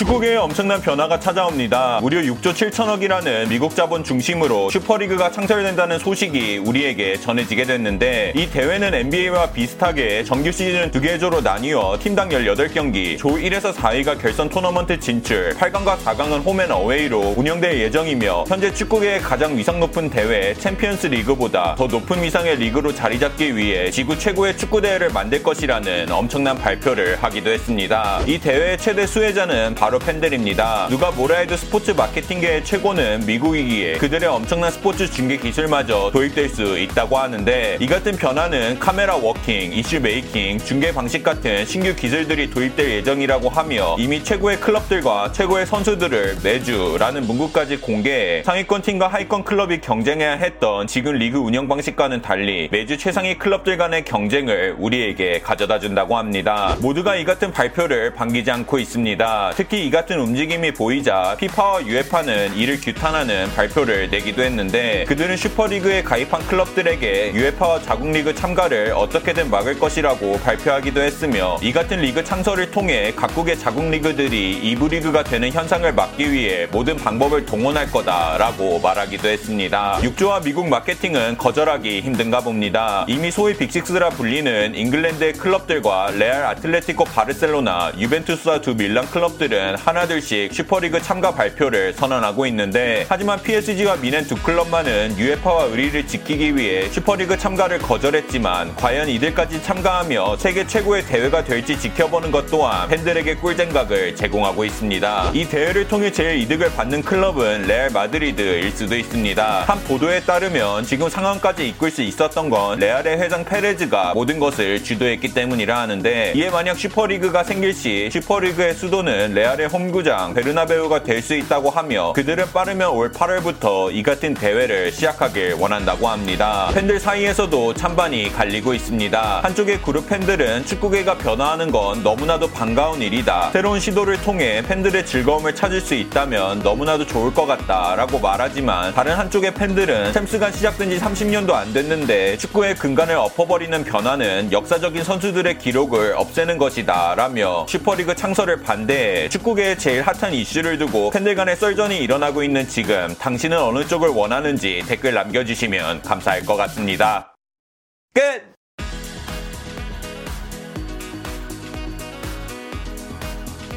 축구계에 엄청난 변화가 찾아옵니다. 무려 6조 7천억이라는 미국 자본 중심으로 슈퍼리그가 창설된다는 소식이 우리에게 전해지게 됐는데 이 대회는 NBA와 비슷하게 정규 시즌 두 개 조로 나뉘어 팀당 18경기, 조 1에서 4위가 결선 토너먼트 진출, 8강과 4강은 home and away로 운영될 예정이며 현재 축구계의 가장 위상 높은 대회 챔피언스 리그보다 더 높은 위상의 리그로 자리 잡기 위해 지구 최고의 축구 대회를 만들 것이라는 엄청난 발표를 하기도 했습니다. 이 대회의 최대 수혜자는 바로 바로 팬들입니다. 누가 뭐라 해도 스포츠 마케팅계의 최고는 미국이기에 그들의 엄청난 스포츠 중계 기술마저 도입될 수 있다고 하는데 이 같은 변화는 카메라 walking, 이슈 making, 중계 방식 같은 신규 기술들이 도입될 예정이라고 하며 이미 최고의 클럽들과 최고의 선수들을 매주라는 문구까지 공개해 상위권 팀과 하위권 클럽이 경쟁해야 했던 지금 리그 운영 방식과는 달리 매주 최상위 클럽들 간의 경쟁을 우리에게 가져다 준다고 합니다. 모두가 이 같은 발표를 반기지 않고 있습니다. 특히 이 같은 움직임이 보이자 피파와 유에파는 이를 규탄하는 발표를 내기도 했는데 그들은 슈퍼리그에 가입한 클럽들에게 유에파와 자국리그 참가를 어떻게든 막을 것이라고 발표하기도 했으며 이 같은 리그 창설을 통해 각국의 자국리그들이 2부 리그가 되는 현상을 막기 위해 모든 방법을 동원할 거다라고 말하기도 했습니다. 6조와 미국 마케팅은 거절하기 힘든가 봅니다. 이미 소위 Big Six라 불리는 잉글랜드의 클럽들과 레알 아틀레티코 바르셀로나, 유벤투스와 두 밀란 클럽들은 하나둘씩 슈퍼리그 참가 발표를 선언하고 있는데 하지만 PSG와 뮌헨 두 클럽만은 유에파와 의리를 지키기 위해 슈퍼리그 참가를 거절했지만 과연 이들까지 참가하며 세계 최고의 대회가 될지 지켜보는 것 또한 팬들에게 꿀잼각을 제공하고 있습니다. 이 대회를 통해 제일 이득을 받는 클럽은 레알 마드리드일 수도 있습니다. 한 보도에 따르면 지금 상황까지 이끌 수 있었던 건 레알의 회장 페레즈가 모든 것을 주도했기 때문이라 하는데 이에 만약 슈퍼리그가 생길 시 슈퍼리그의 수도는 레알 레알의 홈구장 베르나베우가 될 수 있다고 하며 그들은 빠르면 올 8월부터 이 같은 대회를 시작하길 원한다고 합니다. 팬들 사이에서도 찬반이 갈리고 있습니다. 한쪽의 그룹 팬들은 축구계가 변화하는 건 너무나도 반가운 일이다. 새로운 시도를 통해 팬들의 즐거움을 찾을 수 있다면 너무나도 좋을 것 같다라고 말하지만 다른 한쪽의 팬들은 챔스가 시작된 지 30년도 안 됐는데 축구의 근간을 엎어버리는 변화는 역사적인 선수들의 기록을 없애는 것이다 라며 슈퍼리그 창설을 반대해 축구계의 제일 핫한 이슈를 두고 팬들 간의 썰전이 일어나고 있는 지금 당신은 어느 쪽을 원하는지 댓글 남겨주시면 감사할 것 같습니다. 끝!